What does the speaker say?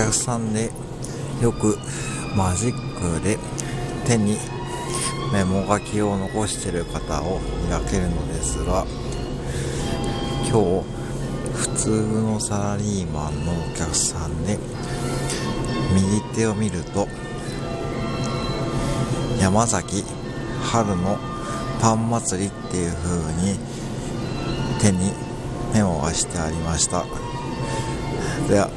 客さんでよくマジックで手にメモ書きを残してる方を見かけるのですが今日普通のサラリーマンのお客さんで右手を見ると山崎春のパン祭りっていう風に手にメモがしてありました。では